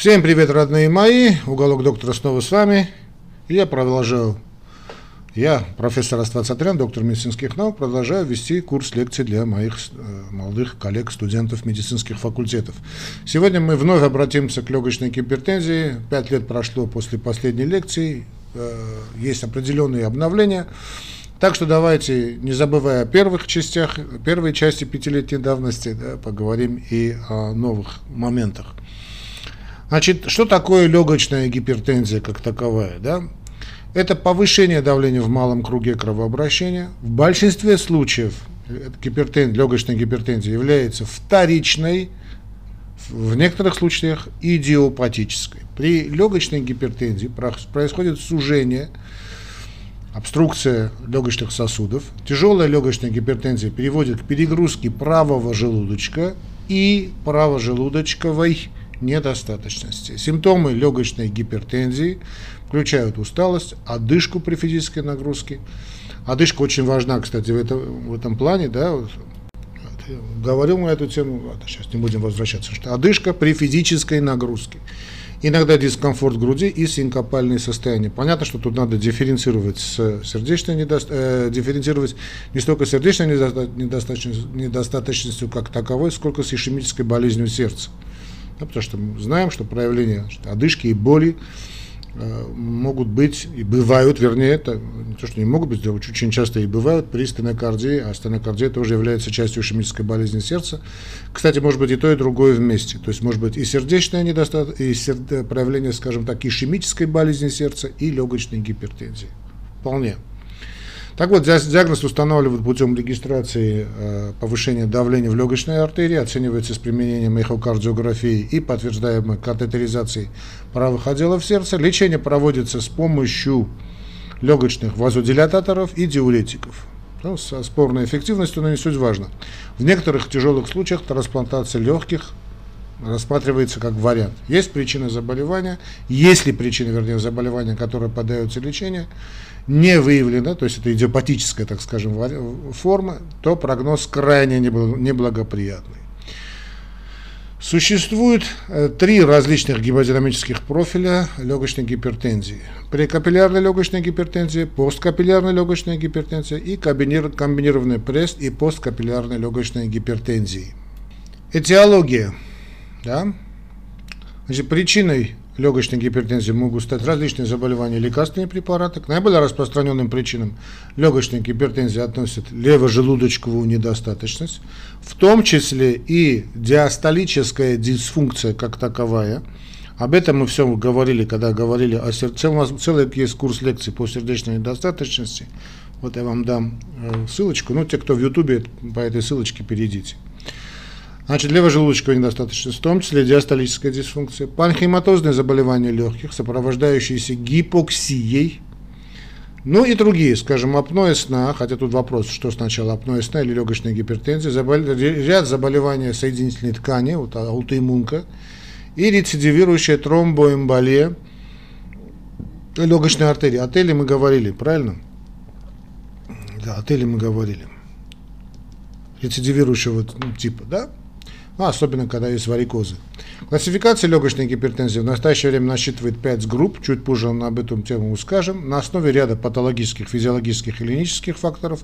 Всем привет, родные мои. Уголок доктора снова с вами. Я продолжаю. Я, профессор Аствацатрян, доктор медицинских наук, продолжаю вести курс лекций для моих э, молодых коллег, студентов медицинских факультетов. Сегодня мы вновь обратимся к легочной гипертензии. Пять лет прошло после последней лекции. Э, есть определенные обновления. Так что давайте, не забывая о первых частях, первой части пятилетней давности, да, поговорим и о новых моментах. Значит, что такое легочная гипертензия как таковая? Да? Это повышение давления в малом круге кровообращения. В большинстве случаев гипертен... легочная гипертензия является вторичной, в некоторых случаях идиопатической. При легочной гипертензии происходит сужение обструкция легочных сосудов. Тяжелая легочная гипертензия приводит к перегрузке правого желудочка и правожелудочковой недостаточности. Симптомы легочной гипертензии включают усталость, одышку при физической нагрузке. Одышка очень важна, кстати, в этом, в этом плане, да, говорил на эту тему, ладно, сейчас не будем возвращаться, что одышка при физической нагрузке иногда дискомфорт груди и синкопальные состояния. Понятно, что тут надо дифференцировать с сердечной недоста... э, дифференцировать не столько сердечной недостаточностью, недостаточностью как таковой, сколько с ишемической болезнью сердца. Да, потому что мы знаем, что проявления одышки и боли Э, могут быть и бывают, вернее, это не то, что не могут быть, а очень часто и бывают при стенокардии, а стенокардия тоже является частью ишемической болезни сердца. Кстати, может быть и то, и другое вместе. То есть может быть и сердечное недостаток, и проявление, скажем так, ишемической болезни сердца и легочной гипертензии. Вполне. Так вот, диагноз устанавливают путем регистрации э, повышения давления в легочной артерии, оценивается с применением эхокардиографии и подтверждаемой катетеризацией правых отделов сердца. Лечение проводится с помощью легочных вазодилататоров и диуретиков. Ну, со спорной эффективностью, но не суть важно. В некоторых тяжелых случаях трансплантация легких рассматривается как вариант. Есть причины заболевания, есть ли причины, вернее, заболевания, которые поддаются лечению, не выявлена, то есть это идиопатическая, так скажем, форма, то прогноз крайне неблагоприятный. Существует э, три различных гемодинамических профиля легочной гипертензии. Прекапиллярная легочная гипертензия, посткапиллярная легочная гипертензия и комбинированный прест и посткапиллярная легочная гипертензии. Этиология. Да? Значит, причиной легочной гипертензии могут стать различные заболевания лекарственные препараты. К наиболее распространенным причинам легочной гипертензии относят левожелудочковую недостаточность, в том числе и диастолическая дисфункция как таковая. Об этом мы все говорили, когда говорили о сердце. У нас целый есть курс лекций по сердечной недостаточности. Вот я вам дам э, ссылочку. Ну, те, кто в Ютубе, по этой ссылочке перейдите. Значит, левожелудочковая недостаточность, в том числе диастолическая дисфункция, панхематозные заболевания легких, сопровождающиеся гипоксией, ну и другие, скажем, апноэ сна, хотя тут вопрос, что сначала апноэ сна или легочная гипертензия, забол... ряд заболеваний соединительной ткани, вот аутоиммунка, и рецидивирующая тромбоэмболия легочной артерии. О теле мы говорили, правильно? Да, о теле мы говорили. Рецидивирующего ну, типа, да? Ну, особенно когда есть варикозы. Классификация легочной гипертензии в настоящее время насчитывает 5 групп, чуть позже об этом тему скажем, на основе ряда патологических, физиологических и клинических факторов.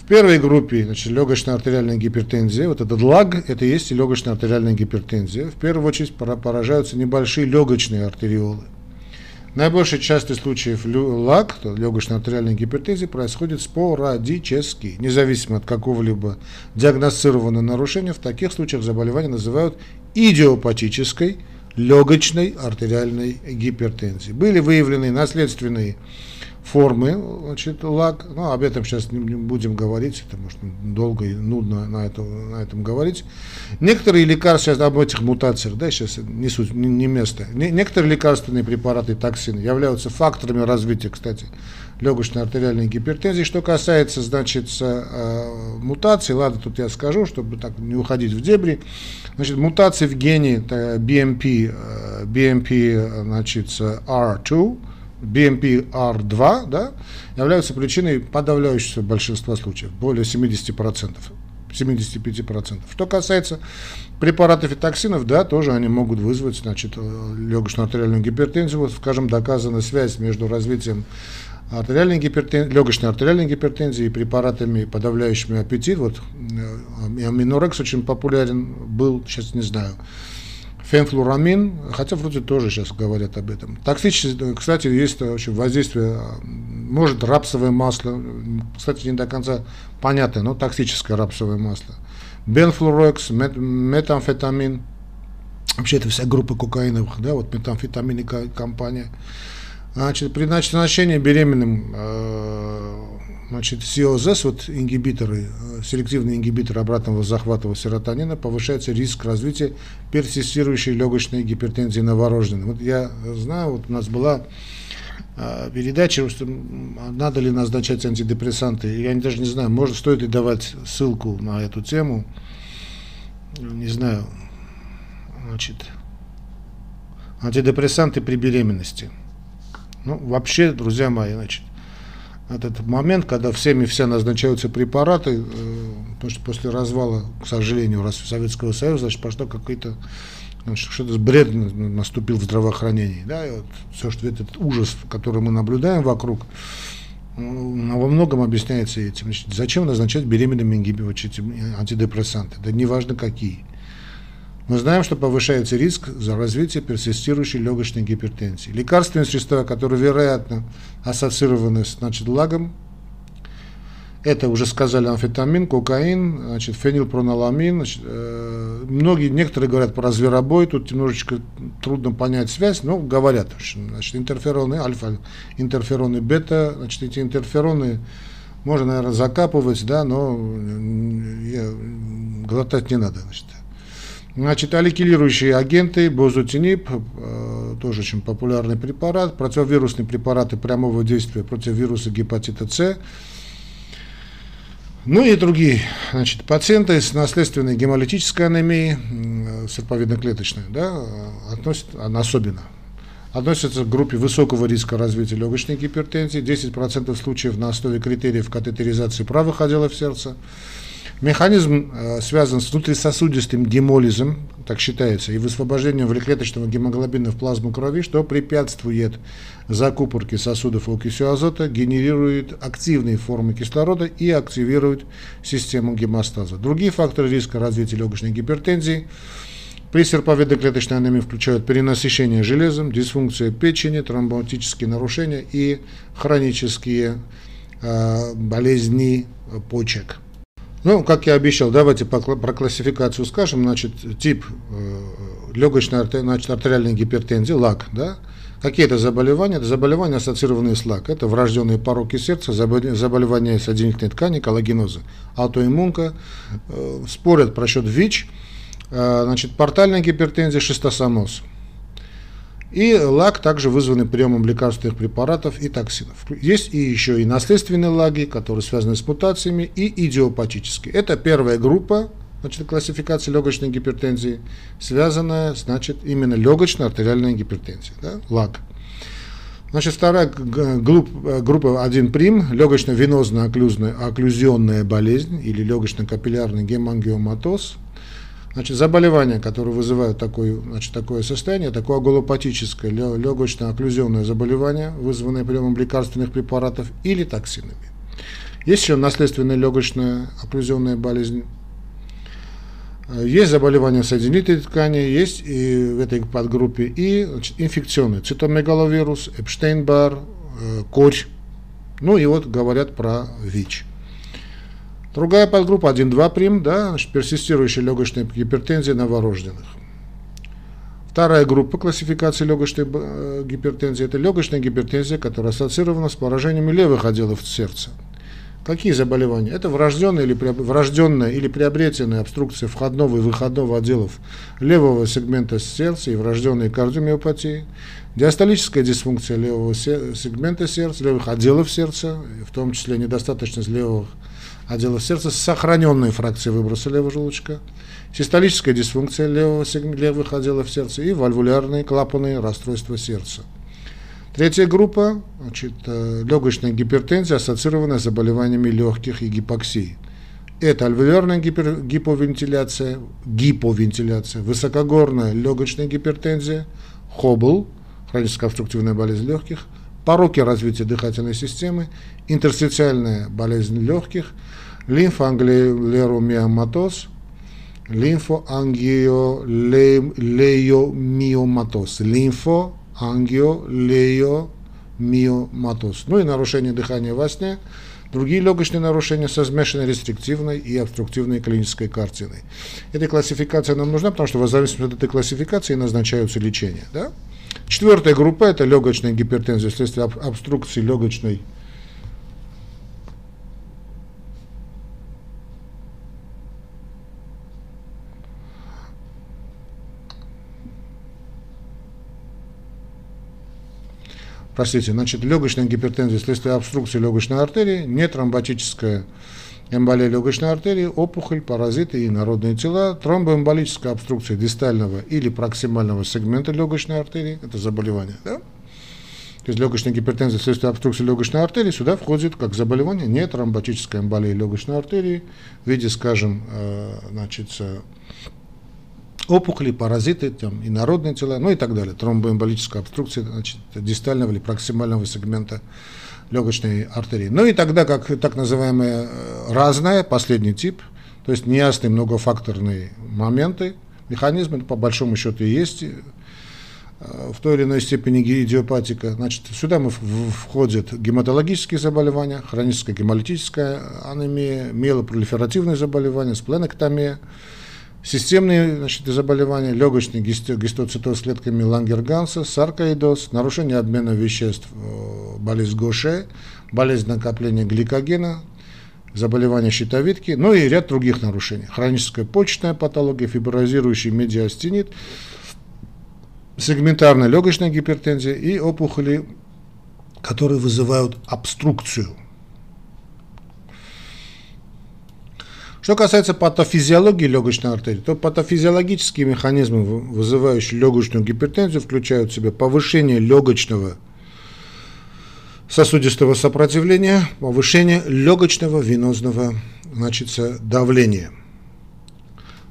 В первой группе значит, легочная артериальная гипертензия, вот этот ЛАГ, это и есть легочная артериальная гипертензия. В первую очередь поражаются небольшие легочные артериолы. Наибольшей части случаев ЛАК, легочной артериальной гипертензии, происходит спорадически, независимо от какого-либо диагностированного нарушения. В таких случаях заболевание называют идиопатической легочной артериальной гипертензией. Были выявлены наследственные формы значит, лак. Ну, об этом сейчас не будем говорить, это может долго и нудно на, это, на этом говорить. Некоторые лекарства, сейчас об этих мутациях, да, сейчас не, суть, не, не место. Не, некоторые лекарственные препараты, токсины, являются факторами развития, кстати, легочной артериальной гипертензии. Что касается, значит, э, мутаций, ладно, тут я скажу, чтобы так не уходить в дебри. Значит, мутации в гене BMP, э, BMP, значит, R2, BMPR2 да, являются причиной подавляющего большинства случаев, более 70%. 75%. Что касается препаратов и токсинов, да, тоже они могут вызвать, значит, э, легочную артериальную гипертензию. Вот, скажем, доказана связь между развитием артериальной гипертензии, легочной артериальной гипертензии и препаратами, подавляющими аппетит. Вот э, аминорекс очень популярен был, сейчас не знаю. Фенфлурамин, хотя вроде тоже сейчас говорят об этом. Токсичность, кстати, есть очень воздействие, может рапсовое масло, кстати, не до конца понятно, но токсическое рапсовое масло. Бенфлурекс, мет, метамфетамин, вообще это вся группа кокаиновых, да, вот метамфетамин и компания. Значит, при назначении беременным э, значит, СИОЗС, вот ингибиторы, э, селективные ингибиторы обратного захвата серотонина, повышается риск развития персистирующей легочной гипертензии новорожденных. Вот я знаю, вот у нас была э, передача, что надо ли назначать антидепрессанты. Я даже не знаю, может, стоит ли давать ссылку на эту тему. Не знаю. Значит, антидепрессанты при беременности – ну, вообще, друзья мои, значит, этот момент, когда всеми все назначаются препараты, э, потому что после развала, к сожалению, Советского Союза, значит, пошло какой-то что-то бред наступил в здравоохранении. Да, и вот все, что этот ужас, который мы наблюдаем вокруг, ну, во многом объясняется этим. Значит, зачем назначать беременным антидепрессанты? Да неважно какие. Мы знаем, что повышается риск за развитие персистирующей легочной гипертензии. Лекарственные средства, которые, вероятно, ассоциированы с значит, лагом, это уже сказали амфетамин, кокаин, значит, фенилпроноламин. Значит, э, многие, некоторые говорят про зверобой, тут немножечко трудно понять связь, но говорят. Значит, интерфероны альфа, интерфероны бета, значит, эти интерфероны можно, наверное, закапывать, да, но я, глотать не надо. Значит. Значит, аликилирующие агенты, бозутинип, э, тоже очень популярный препарат, противовирусные препараты прямого действия против вируса гепатита С, ну и другие значит, пациенты с наследственной гемолитической анемией, э, серповидно-клеточной, да, относят, особенно, относятся к группе высокого риска развития легочной гипертензии, 10% случаев на основе критериев катетеризации правых отделов сердца, Механизм э, связан с внутрисосудистым гемолизом, так считается, и высвобождением внеклеточного гемоглобина в плазму крови, что препятствует закупорке сосудов окисью азота, генерирует активные формы кислорода и активирует систему гемостаза. Другие факторы риска развития легочной гипертензии при серповидно-клеточной анемии включают перенасыщение железом, дисфункция печени, тромботические нарушения и хронические э, болезни почек. Ну, как я обещал, давайте про классификацию скажем. Значит, тип э, легочной значит, артериальной гипертензии, ЛАК, да? Какие это заболевания? Это заболевания, ассоциированные с ЛАК. Это врожденные пороки сердца, заболевания соединительной ткани, коллагеноза, аутоиммунка. Э, спорят про счет ВИЧ. Э, значит, портальная гипертензия, шистосомоз. И лак также вызванный приемом лекарственных препаратов и токсинов. Есть и еще и наследственные лаги, которые связаны с мутациями, и идиопатические. Это первая группа значит, классификации легочной гипертензии, связанная значит, именно легочной артериальной гипертензией, да, лаг. Значит, вторая группа, группа 1 прим, легочно-венозно-окклюзная окклюзионная болезнь или легочно-капиллярный гемангиоматоз – Значит, заболевания, которые вызывают такое, значит, такое состояние, такое агулопатическое легочно-окклюзионное заболевание, вызванное приемом лекарственных препаратов или токсинами. Есть еще наследственная легочная окклюзионная болезнь. Есть заболевания соединительной ткани, есть и в этой подгруппе и значит, инфекционные, цитомегаловирус, Эпштейн-Бар, э, корь. Ну и вот говорят про ВИЧ. Другая подгруппа 1-2 прим, да, значит, персистирующая легочная гипертензия новорожденных. Вторая группа классификации легочной э, гипертензии – это легочная гипертензия, которая ассоциирована с поражениями левых отделов сердца. Какие заболевания? Это врожденная или, врожденная или приобретенная обструкция входного и выходного отделов левого сегмента сердца и врожденные кардиомиопатии, диастолическая дисфункция левого сегмента сердца, левых отделов сердца, в том числе недостаточность левых отделов сердца с сохраненной фракцией выброса левого желудочка, систолическая дисфункция левого, левых отделов сердца и вальвулярные клапанные расстройства сердца. Третья группа значит, э, легочная гипертензия, ассоциированная с заболеваниями легких и гипоксией. Это альвеолярная гипер, гиповентиляция, гиповентиляция, высокогорная легочная гипертензия, хобл, хроническая обструктивная болезнь легких, пороки развития дыхательной системы, интерстициальная болезнь легких, лимфоанглиомиоматоз, лимфоангиолеомиоматоз, лимфоангиолеомиоматоз, ну и нарушение дыхания во сне, другие легочные нарушения со смешанной рестриктивной и обструктивной клинической картиной. Эта классификация нам нужна, потому что в зависимости от этой классификации назначаются лечения. Да? Четвертая группа – это легочная гипертензия вследствие обструкции легочной простите, значит, легочная гипертензия вследствие обструкции легочной артерии, нетромботическая эмболия легочной артерии, опухоль, паразиты и народные тела, тромбоэмболическая обструкция дистального или проксимального сегмента легочной артерии, это заболевание, да? То есть легочная гипертензия вследствие обструкции легочной артерии сюда входит как заболевание нетромботическая эмболия легочной артерии в виде, скажем, э, значит, опухоли, паразиты, там, инородные тела, ну и так далее. Тромбоэмболическая обструкция значит, дистального или проксимального сегмента легочной артерии. Ну и тогда как так называемая э, разная, последний тип, то есть неясные многофакторные моменты, механизмы, по большому счету и есть э, в той или иной степени идиопатика. Значит, сюда мы входят гематологические заболевания, хроническая гемолитическая анемия, миелопролиферативные заболевания, спленэктомия, Системные значит, заболевания, легочный гистоцитоз с клетками Лангерганса, саркоидоз, нарушение обмена веществ, э, болезнь Гоше, болезнь накопления гликогена, заболевания щитовидки, ну и ряд других нарушений. Хроническая почечная патология, фиброзирующий медиастенит, сегментарная легочная гипертензия и опухоли, которые вызывают обструкцию – Что касается патофизиологии легочной артерии, то патофизиологические механизмы, вызывающие легочную гипертензию, включают в себя повышение легочного сосудистого сопротивления, повышение легочного венозного значит, давления.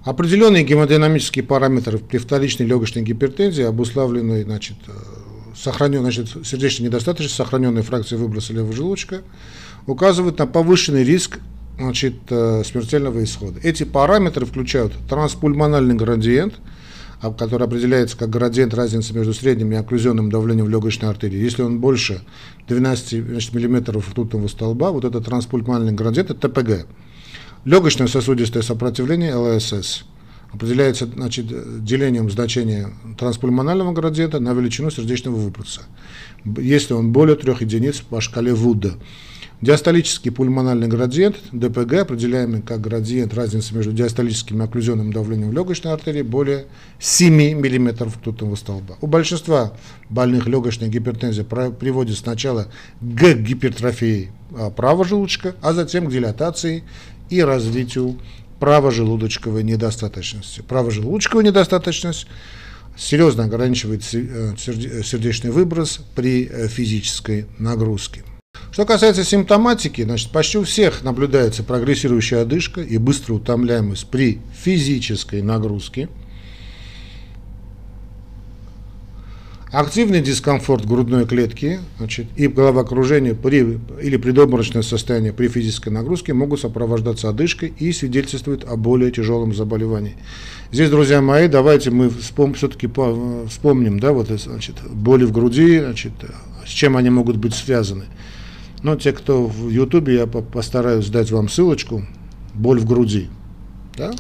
Определенные гемодинамические параметры при вторичной легочной гипертензии обуславлены значит, сохранен, значит, сердечной недостаточностью, сохраненной фракцией выброса левого желудочка, указывают на повышенный риск значит, э, смертельного исхода. Эти параметры включают транспульмональный градиент, который определяется как градиент разницы между средним и окклюзионным давлением в легочной артерии. Если он больше 12 значит, мм ртутного столба, вот это транспульмональный градиент, это ТПГ. Легочное сосудистое сопротивление, ЛСС, определяется значит, делением значения транспульмонального градиента на величину сердечного выброса. Если он более трех единиц по шкале Вуда. Диастолический пульмональный градиент, ДПГ, определяемый как градиент разницы между диастолическим и окклюзионным давлением в легочной артерии, более 7 мм ртутного столба. У большинства больных легочной гипертензии приводит сначала к гипертрофии а, правого желудочка, а затем к дилатации и развитию правожелудочковой недостаточности. Правожелудочковая недостаточность серьезно ограничивает э, сердечный выброс при э, физической нагрузке. Что касается симптоматики, значит, почти у всех наблюдается прогрессирующая одышка и быстрая утомляемость при физической нагрузке, активный дискомфорт грудной клетки значит, и головокружение при, или предобморочное состояние при физической нагрузке могут сопровождаться одышкой и свидетельствуют о более тяжелом заболевании. Здесь, друзья мои, давайте мы вспом, все-таки вспомним да, вот, значит, боли в груди, значит, с чем они могут быть связаны. Но те, кто в Ютубе, я постараюсь дать вам ссылочку. Боль в груди. Да?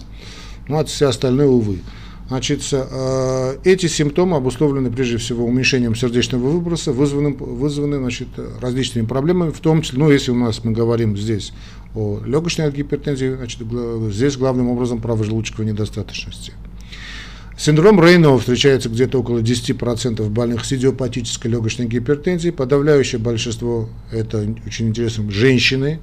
Ну, а все остальные, увы. Значит, э, эти симптомы обусловлены прежде всего уменьшением сердечного выброса, вызванным, вызваны значит, различными проблемами, в том числе, ну, если у нас мы говорим здесь о легочной гипертензии, значит, здесь главным образом правожелудочковой недостаточности. Синдром Рейнова встречается где-то около 10% больных с идиопатической легочной гипертензией. Подавляющее большинство, это очень интересно, женщины.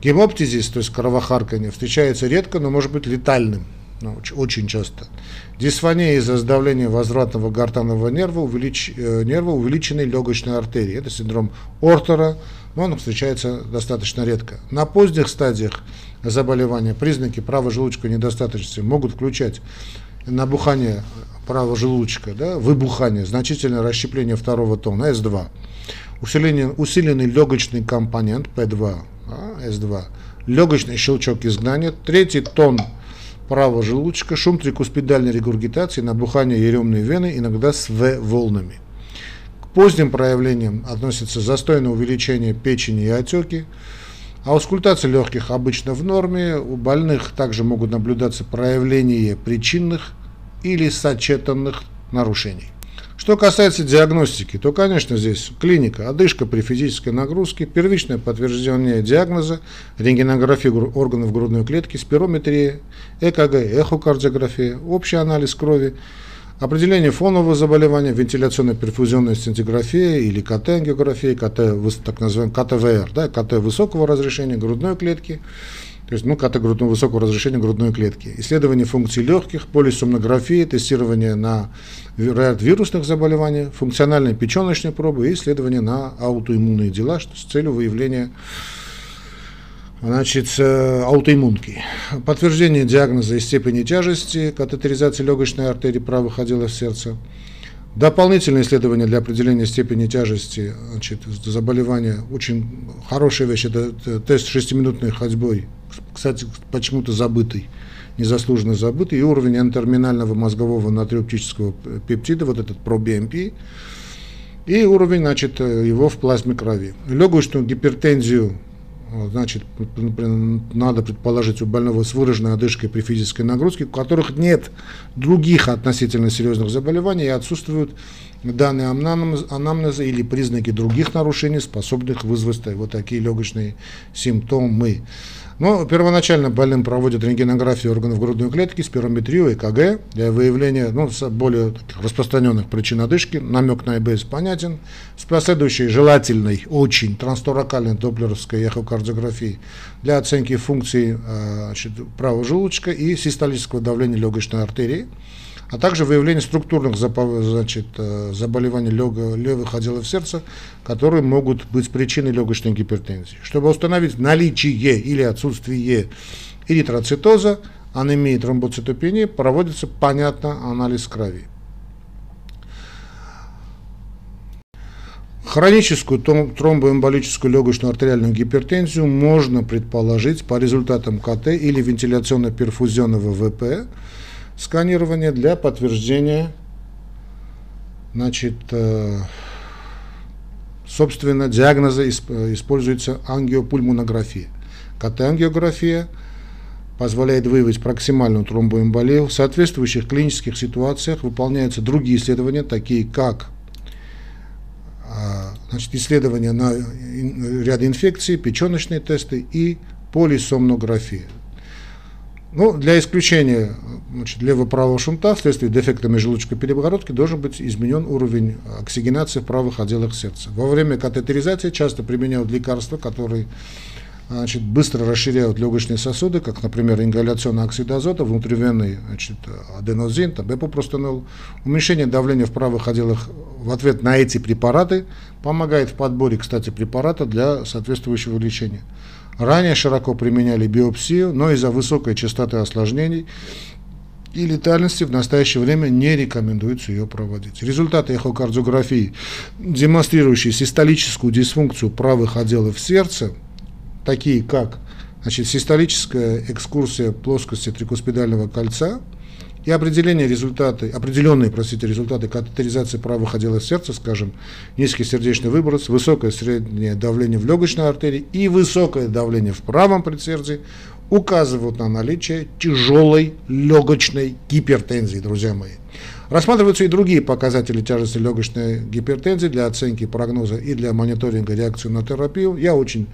Гемоптизис, то есть кровохарканье, встречается редко, но может быть летальным. ну, очень часто. Дисфония из-за сдавления возвратного гортанного нерва, увелич, э, нерва увеличенной легочной артерии. Это синдром Ортера, но он встречается достаточно редко. На поздних стадиях заболевания признаки правожелудочковой недостаточности могут включать набухание правого желудочка, да, выбухание, значительное расщепление второго тона, С2, усиление, усиленный легочный компонент, П2, да, С2, легочный щелчок изгнания, третий тон правого желудочка, шум трикуспидальной регургитации, набухание еремной вены, иногда с В-волнами. К поздним проявлениям относятся застойное увеличение печени и отеки, аускультация легких обычно в норме. У больных также могут наблюдаться проявления причинных или сочетанных нарушений. Что касается диагностики, то, конечно, здесь клиника, одышка при физической нагрузке, первичное подтверждение диагноза, рентгенография органов грудной клетки, спирометрия, ЭКГ, эхокардиография, общий анализ крови, Определение фонового заболевания, вентиляционно-перфузионная сцинтиграфия или КТ-ангиография, КТ, так называемый КТВР, да, КТ высокого разрешения грудной клетки, то есть, ну, КТ грудного, высокого разрешения грудной клетки. Исследование функций легких, полисомнография, тестирование на ряд вирусных заболеваний, функциональные печеночные пробы и исследование на аутоиммунные дела что, с целью выявления Значит, э, аутоиммунки. Подтверждение диагноза и степени тяжести, катетеризации легочной артерии правых отделов сердца. Дополнительное исследование для определения степени тяжести значит, заболевания. Очень хорошая вещь. Это тест шестиминутной ходьбой. Кстати, почему-то забытый, незаслуженно забытый. И уровень антерминального мозгового натриоптического пептида, вот этот ProBNP. И уровень значит, его в плазме крови. Легочную гипертензию значит, надо предположить у больного с выраженной одышкой при физической нагрузке, у которых нет других относительно серьезных заболеваний и отсутствуют данные анамнеза или признаки других нарушений, способных вызвать вот такие легочные симптомы. Но первоначально больным проводят рентгенографию органов грудной клетки, спирометрию, ЭКГ для выявления ну, более распространенных причин одышки. Намек на ЭБС понятен. С последующей желательной, очень трансторакальной доплеровской эхокардиографией для оценки функций э, значит, правого желудочка и систолического давления легочной артерии а также выявление структурных значит, э, заболеваний левых отделов сердца, которые могут быть причиной легочной гипертензии. Чтобы установить наличие или отсутствие эритроцитоза, анемии, тромбоцитопении, проводится, понятно, анализ крови. Хроническую тромбоэмболическую легочную артериальную гипертензию можно предположить по результатам КТ или вентиляционно-перфузионного ВП, сканирование для подтверждения, значит, э, собственно, диагноза используется ангиопульмонография. КТ-ангиография позволяет выявить проксимальную тромбоэмболию. В соответствующих клинических ситуациях выполняются другие исследования, такие как а, значит, исследования на ряд инфекций, печеночные тесты и полисомнография. Ну, для исключения значит, лево-правого шунта вследствие дефекта межжелудочковой перегородки должен быть изменен уровень оксигенации в правых отделах сердца. Во время катетеризации часто применяют лекарства, которые значит, быстро расширяют легочные сосуды, как, например, ингаляционный оксид азота, внутривенный значит, аденозин, там, эпопростенол. Уменьшение давления в правых отделах в ответ на эти препараты помогает в подборе, кстати, препарата для соответствующего лечения. Ранее широко применяли биопсию, но из-за высокой частоты осложнений и летальности в настоящее время не рекомендуется ее проводить. Результаты эхокардиографии, демонстрирующие систолическую дисфункцию правых отделов сердца, такие как значит, систолическая экскурсия плоскости трикуспидального кольца – и определение результаты, определенные, простите, результаты катетеризации правых отделов сердца, скажем, низкий сердечный выброс, высокое среднее давление в легочной артерии и высокое давление в правом предсердии указывают на наличие тяжелой легочной гипертензии, друзья мои. Рассматриваются и другие показатели тяжести легочной гипертензии для оценки прогноза и для мониторинга реакции на терапию. Я очень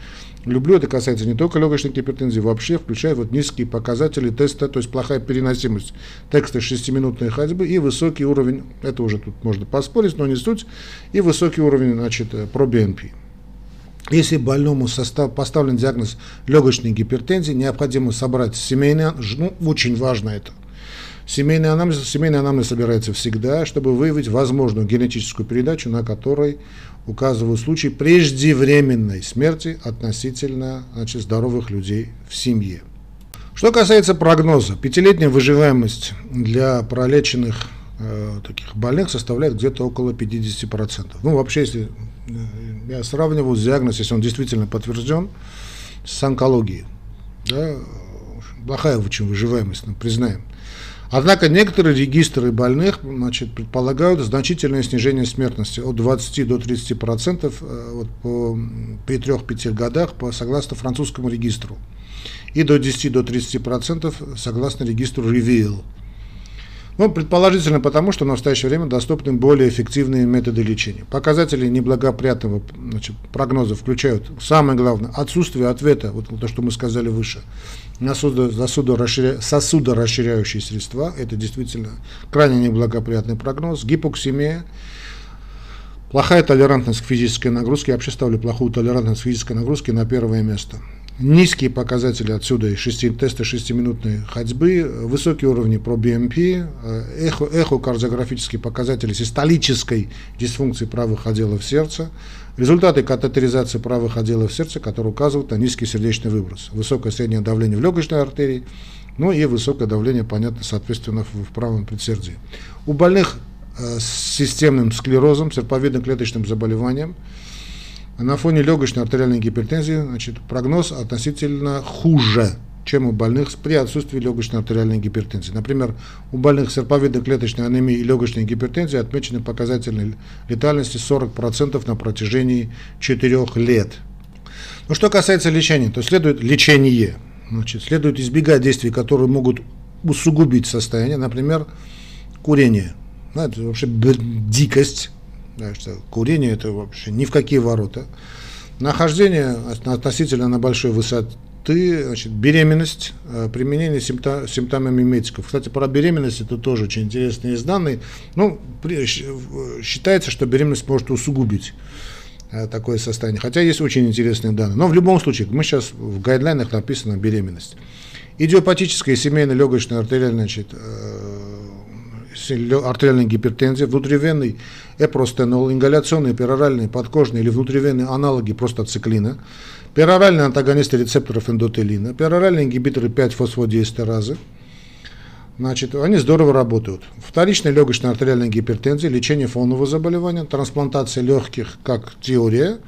люблю, это касается не только легочной гипертензии, вообще включая вот низкие показатели теста, то есть плохая переносимость текста 6-минутной ходьбы и высокий уровень, это уже тут можно поспорить, но не суть, и высокий уровень, значит, пробнп. Если больному состав, поставлен диагноз легочной гипертензии, необходимо собрать семейный, ну, очень важно это, Семейный анамнез, семейный анамнез собирается всегда, чтобы выявить возможную генетическую передачу, на которой указывают случаи преждевременной смерти относительно значит, здоровых людей в семье. Что касается прогноза, пятилетняя выживаемость для пролеченных э, таких больных составляет где-то около 50%. Ну, вообще, если э, я сравниваю диагноз, если он действительно подтвержден, с онкологией, да, плохая очень выживаемость, мы признаем. Однако некоторые регистры больных значит, предполагают значительное снижение смертности от 20 до 30 процентов э, вот, по, при 3-5 годах по, согласно французскому регистру и до 10 до 30 процентов согласно регистру Reveal. Ну, предположительно потому, что в настоящее время доступны более эффективные методы лечения. Показатели неблагоприятного значит, прогноза включают, самое главное, отсутствие ответа, вот то, что мы сказали выше, на сосудорасширяющие средства. Это действительно крайне неблагоприятный прогноз. Гипоксимия, плохая толерантность к физической нагрузке. Я вообще ставлю плохую толерантность к физической нагрузке на первое место низкие показатели отсюда и 6, теста 6-минутной ходьбы, высокие уровни про BMP, э, эхо, эхокардиографические показатели систолической дисфункции правых отделов сердца, результаты катетеризации правых отделов сердца, которые указывают на низкий сердечный выброс, высокое среднее давление в легочной артерии, ну и высокое давление, понятно, соответственно, в, правом предсердии. У больных э, с системным склерозом, серповидным клеточным заболеванием, на фоне легочной артериальной гипертензии значит, прогноз относительно хуже, чем у больных при отсутствии легочной артериальной гипертензии. Например, у больных с серповидной клеточной анемией и легочной гипертензией отмечены показатели летальности 40% на протяжении 4 лет. Но что касается лечения, то следует лечение. Значит, следует избегать действий, которые могут усугубить состояние, например, курение. Ну, это вообще дикость да, что курение это вообще ни в какие ворота. Нахождение относительно на большой высоты, значит, беременность, э, применение симптом, симптомами медиков. Кстати, про беременность это тоже очень интересные данные. Ну, считается, что беременность может усугубить э, такое состояние. Хотя есть очень интересные данные. Но в любом случае, мы сейчас в гайдлайнах написано беременность. Идиопатическая семейная легочная артериальная значит, э, артериальной гипертензии, внутривенный эпростенол, ингаляционные, пероральные, подкожные или внутривенные аналоги простациклина, пероральные антагонисты рецепторов эндотелина, пероральные ингибиторы 5-фосфодиэстеразы, Значит, они здорово работают. Вторичная легочная артериальная гипертензия, лечение фонового заболевания, трансплантация легких как теория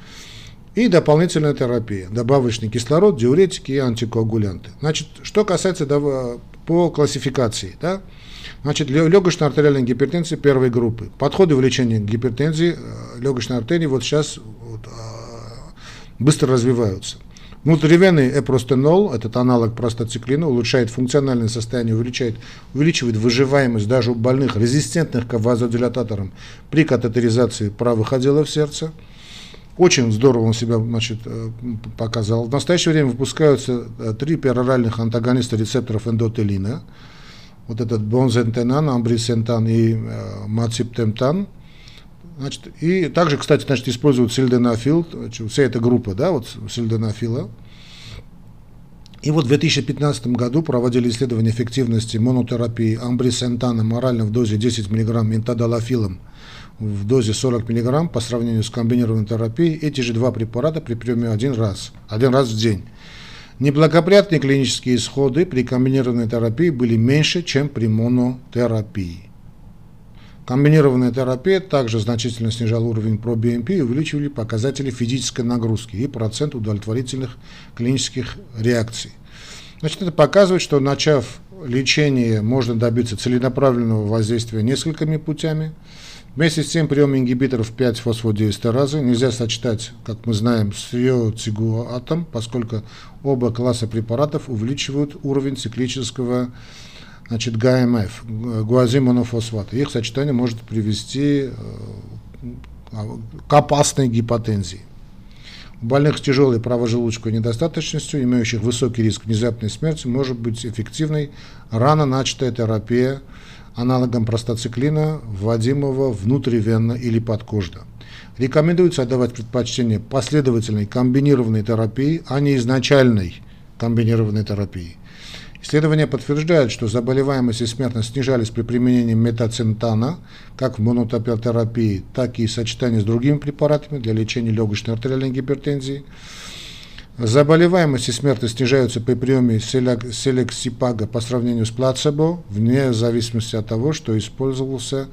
и дополнительная терапия, добавочный кислород, диуретики и антикоагулянты. Значит, что касается по классификации, да, Значит, легочная артериальная гипертензия первой группы. Подходы в лечении гипертензии э, легочной артерии вот сейчас вот, а, быстро развиваются. Внутривенный эпростенол, этот аналог простациклина, улучшает функциональное состояние, увеличивает, увеличивает выживаемость даже у больных, резистентных к вазодилататорам при катетеризации правых отделов сердца. Очень здорово он себя значит, э, показал. В настоящее время выпускаются э, три пероральных антагониста рецепторов эндотелина – вот этот бонзентенан, амбрисентан и э, мациптемтан. Значит, и также, кстати, значит, используют сильденафил, вся эта группа, да, вот сильденафила. И вот в 2015 году проводили исследование эффективности монотерапии амбрисентана морально в дозе 10 мг интадалофилом в дозе 40 мг по сравнению с комбинированной терапией. Эти же два препарата при приеме один раз, один раз в день. Неблагоприятные клинические исходы при комбинированной терапии были меньше, чем при монотерапии. Комбинированная терапия также значительно снижала уровень пробиэмпи и увеличивали показатели физической нагрузки и процент удовлетворительных клинических реакций. Значит, это показывает, что начав лечение, можно добиться целенаправленного воздействия несколькими путями – Вместе с тем прием ингибиторов 5-фосфодиэстеразы нельзя сочетать, как мы знаем, с риоцигуатом, поскольку оба класса препаратов увеличивают уровень циклического значит, ГМФ, гуазимонофосфата. Их сочетание может привести э, к опасной гипотензии. У больных с тяжелой правожелудочковой недостаточностью, имеющих высокий риск внезапной смерти, может быть эффективной рано начатая терапия аналогом простациклина, вводимого внутривенно или подкожно. Рекомендуется отдавать предпочтение последовательной комбинированной терапии, а не изначальной комбинированной терапии. Исследования подтверждают, что заболеваемость и смертность снижались при применении метацентана, как в монотерапии, так и в сочетании с другими препаратами для лечения легочной артериальной гипертензии. Заболеваемость и смертность снижаются при приеме селексипага по сравнению с плацебо, вне зависимости от того, что использовался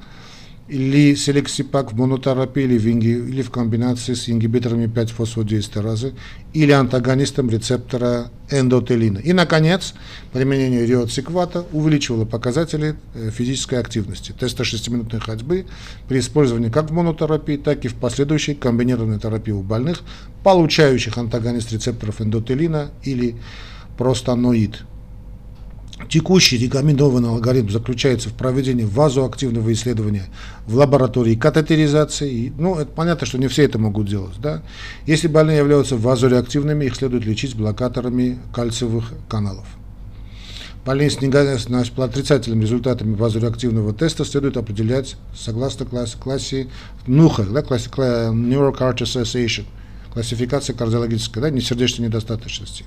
или селексипак в монотерапии или в, инги, или в комбинации с ингибиторами 5-фосфодиэстеразы или антагонистом рецептора эндотелина. И, наконец, применение риоциквата увеличивало показатели э, физической активности, теста 6-минутной ходьбы при использовании как в монотерапии, так и в последующей комбинированной терапии у больных, получающих антагонист рецепторов эндотелина или простаноид. Текущий рекомендованный алгоритм заключается в проведении вазоактивного исследования в лаборатории катетеризации. Ну, это понятно, что не все это могут делать. Да? Если больные являются вазореактивными, их следует лечить блокаторами кальциевых каналов. Больные с, с отрицательными результатами вазореактивного теста следует определять согласно классе, классе НУХА, да, классе, Neurocard Association, классификация кардиологической, да, несердечной недостаточности.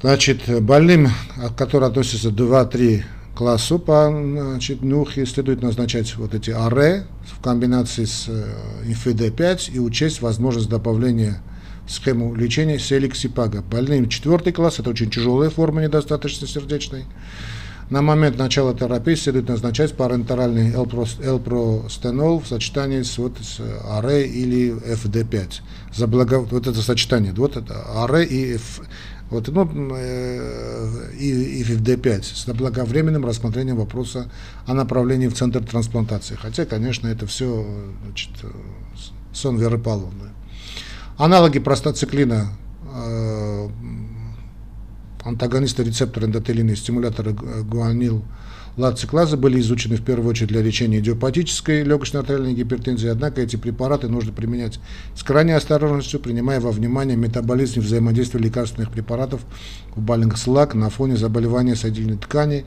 Значит, больным, которые относятся 2-3 классу по значит, НУХе, следует назначать вот эти АРЭ в комбинации с ИФД-5 и учесть возможность добавления в схему лечения селиксипага. Больным четвертый класс, это очень тяжелая форма недостаточности сердечной. На момент начала терапии следует назначать парентеральный элпростенол в сочетании с, вот, с АРЭ или ФД5. За благо, вот это сочетание, вот это АРЭ и F, вот, ну, э, и, и FFD5 с благовременным рассмотрением вопроса о направлении в центр трансплантации. Хотя, конечно, это все значит, сон Веры Павловны. Аналоги простациклина, э, антагонисты рецептора эндотелина и стимулятора гуанил лациклаза были изучены в первую очередь для лечения идиопатической легочной артериальной гипертензии, однако эти препараты нужно применять с крайней осторожностью, принимая во внимание метаболизм и взаимодействие лекарственных препаратов у больных с ЛАК на фоне заболевания соединительной ткани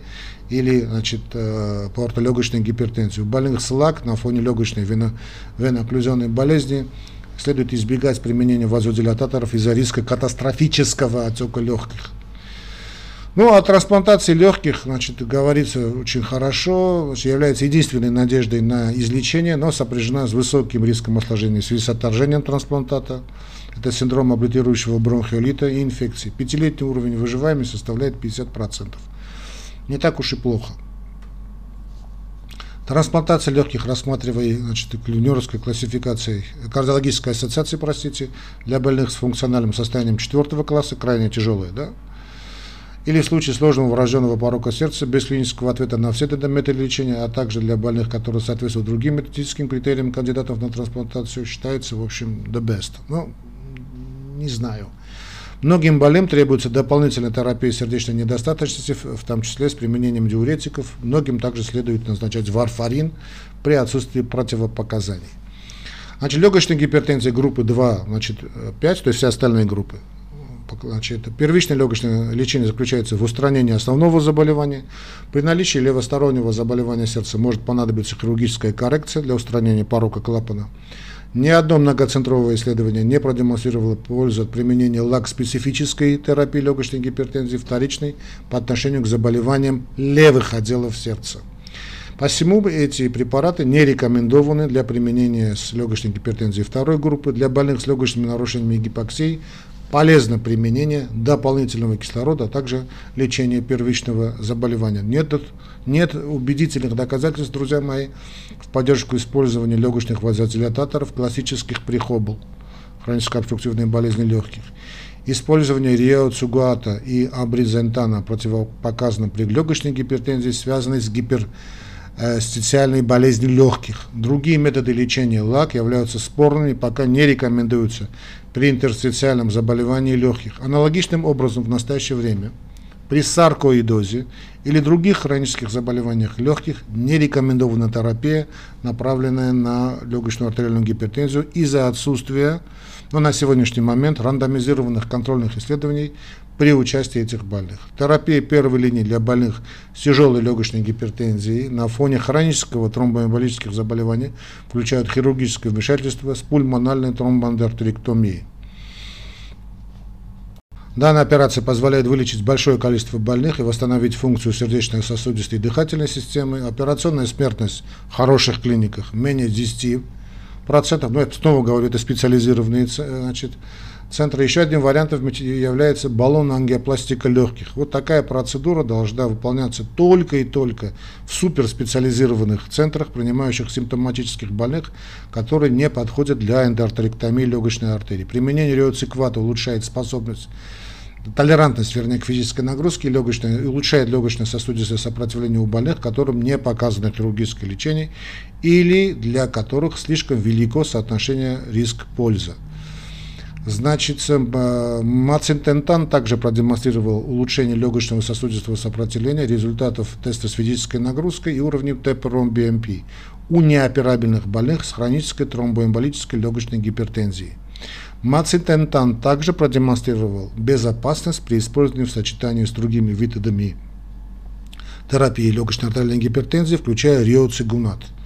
или значит, э, порто-легочной гипертензии. У больных с ЛАК на фоне легочной вено- венооклюзионной болезни следует избегать применения вазодилататоров из-за риска катастрофического отека легких. Ну, о трансплантации легких, значит, говорится очень хорошо, значит, является единственной надеждой на излечение, но сопряжена с высоким риском осложнений в связи с отторжением трансплантата. Это синдром облитирующего бронхиолита и инфекции. Пятилетний уровень выживаемости составляет 50%. Не так уж и плохо. Трансплантация легких рассматривая значит, Нью-Йоркской классификацией, кардиологической ассоциации, простите, для больных с функциональным состоянием четвертого класса, крайне тяжелая, да, или в случае сложного врожденного порока сердца без клинического ответа на все методы лечения, а также для больных, которые соответствуют другим методическим критериям кандидатов на трансплантацию, считается, в общем, the best. Ну, не знаю. Многим больным требуется дополнительная терапия сердечной недостаточности, в том числе с применением диуретиков. Многим также следует назначать варфарин при отсутствии противопоказаний. Значит, легочная гипертензия группы 2, значит, 5, то есть все остальные группы, Значит, первичное легочное лечение заключается в устранении основного заболевания. При наличии левостороннего заболевания сердца может понадобиться хирургическая коррекция для устранения порока клапана. Ни одно многоцентровое исследование не продемонстрировало пользу от применения лак-специфической терапии легочной гипертензии вторичной по отношению к заболеваниям левых отделов сердца. Посему эти препараты не рекомендованы для применения с легочной гипертензией второй группы, для больных с легочными нарушениями гипоксии, полезно применение дополнительного кислорода, а также лечение первичного заболевания. Нет, нет убедительных доказательств, друзья мои, в поддержку использования легочных вазодилататоров классических прихобл, хронической обструктивной болезни легких. Использование риоцугуата и абризентана противопоказано при легочной гипертензии, связанной с гипер специальной болезни легких. Другие методы лечения ЛАК являются спорными, пока не рекомендуются при интерстициальном заболевании легких. Аналогичным образом в настоящее время при саркоидозе или других хронических заболеваниях легких не рекомендована терапия, направленная на легочную артериальную гипертензию из-за отсутствия, но на сегодняшний момент, рандомизированных контрольных исследований при участии этих больных. Терапия первой линии для больных с тяжелой легочной гипертензией на фоне хронического тромбоэмболических заболеваний включают хирургическое вмешательство с пульмональной тромбоандартерэктомией. Данная операция позволяет вылечить большое количество больных и восстановить функцию сердечно-сосудистой и дыхательной системы. Операционная смертность в хороших клиниках менее 10%. Но это снова говорю, это специализированные значит, центры. Еще одним вариантом является баллон-ангиопластика легких. Вот такая процедура должна выполняться только и только в суперспециализированных центрах, принимающих симптоматических больных, которые не подходят для эндоартерэктомии легочной артерии. Применение реоциквата улучшает способность толерантность, вернее, к физической нагрузке легочной, улучшает легочно-сосудистое сопротивление у больных, которым не показано хирургическое лечение или для которых слишком велико соотношение риск-польза. Значит, э, Мацинтентан также продемонстрировал улучшение легочного сосудистого сопротивления результатов теста с физической нагрузкой и уровнем ТПРОМ-БМП у неоперабельных больных с хронической тромбоэмболической легочной гипертензией. Мацинтентан также продемонстрировал безопасность при использовании в сочетании с другими видами терапии. Легочной артериальной гипертензии, включая риоцигунат –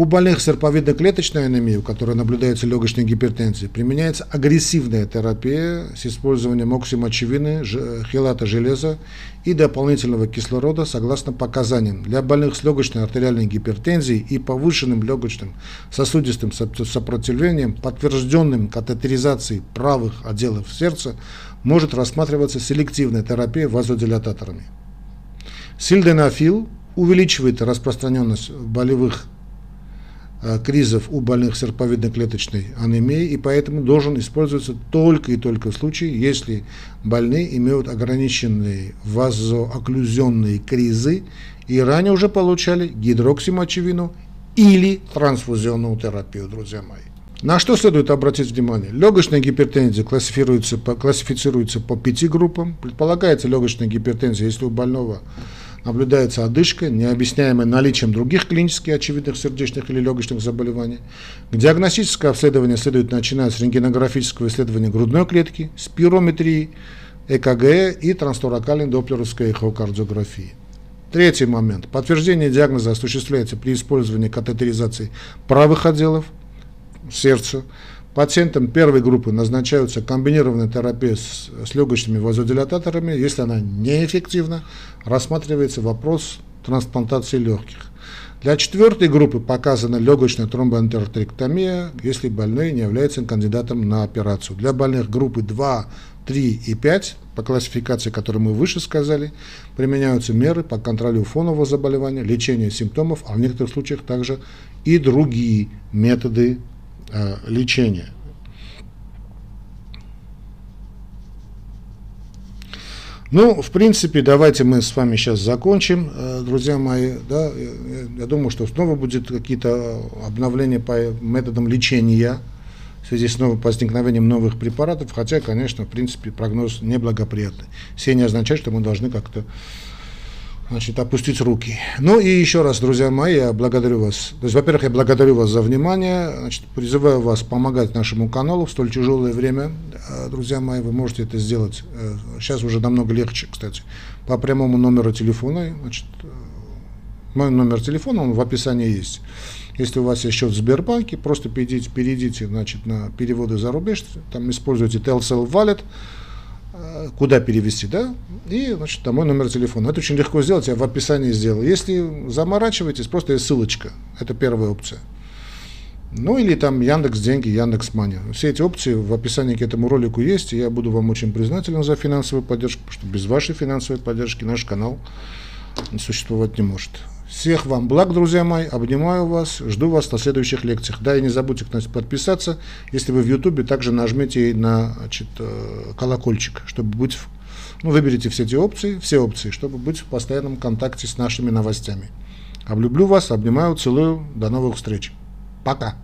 у больных с серповидно-клеточной анемией, у которой наблюдается легочная гипертензия, применяется агрессивная терапия с использованием оксимочевины, хелата железа и дополнительного кислорода согласно показаниям. Для больных с легочной артериальной гипертензией и повышенным легочным сосудистым сопротивлением, подтвержденным катетеризацией правых отделов сердца, может рассматриваться селективная терапия вазодилататорами. Сильденафил увеличивает распространенность болевых Э, кризов у больных серповидно-клеточной анемией, и поэтому должен использоваться только и только в случае, если больные имеют ограниченные вазоокклюзионные кризы и ранее уже получали гидроксимочевину или трансфузионную терапию, друзья мои. На что следует обратить внимание? Легочная гипертензия классифицируется по, классифицируется по пяти группам. Предполагается легочная гипертензия, если у больного наблюдается одышка, необъясняемая наличием других клинически очевидных сердечных или легочных заболеваний. Диагностическое обследование следует начинать с рентгенографического исследования грудной клетки, спирометрии, ЭКГ и трансторакальной доплеровской эхокардиографии. Третий момент. Подтверждение диагноза осуществляется при использовании катетеризации правых отделов сердца, Пациентам первой группы назначаются комбинированная терапия с, с легочными вазодилататорами. Если она неэффективна, рассматривается вопрос трансплантации легких. Для четвертой группы показана легочная тромбоэнтеротректомия, если больной не является кандидатом на операцию. Для больных группы 2, 3 и 5, по классификации, которую мы выше сказали, применяются меры по контролю фонового заболевания, лечения симптомов, а в некоторых случаях также и другие методы э, лечения. Ну, в принципе, давайте мы с вами сейчас закончим, э, друзья мои. Да, я думаю, что снова будет какие-то обновления по методам лечения в связи с новым возникновением новых препаратов, хотя, конечно, в принципе, прогноз неблагоприятный. Все не означает, что мы должны как-то значит, опустить руки. Ну и еще раз, друзья мои, я благодарю вас. То есть, во-первых, я благодарю вас за внимание, значит, призываю вас помогать нашему каналу в столь тяжелое время. Друзья мои, вы можете это сделать, э, сейчас уже намного легче, кстати, по прямому номеру телефона. Значит, э, мой номер телефона, он в описании есть. Если у вас есть счет в Сбербанке, просто перейдите, перейдите значит, на переводы за рубеж, там используйте TLCL Wallet, куда перевести, да, и, значит, там мой номер телефона. Это очень легко сделать, я в описании сделал. Если заморачиваетесь, просто есть ссылочка, это первая опция. Ну или там Яндекс Деньги, Яндекс Мани. Все эти опции в описании к этому ролику есть, и я буду вам очень признателен за финансовую поддержку, потому что без вашей финансовой поддержки наш канал существовать не может. Всех вам благ, друзья мои, обнимаю вас, жду вас на следующих лекциях. Да, и не забудьте кстати, подписаться, если вы в Ютубе, также нажмите на значит, э, колокольчик, чтобы быть, ну, выберите все эти опции, все опции, чтобы быть в постоянном контакте с нашими новостями. Облюблю вас, обнимаю, целую, до новых встреч. Пока.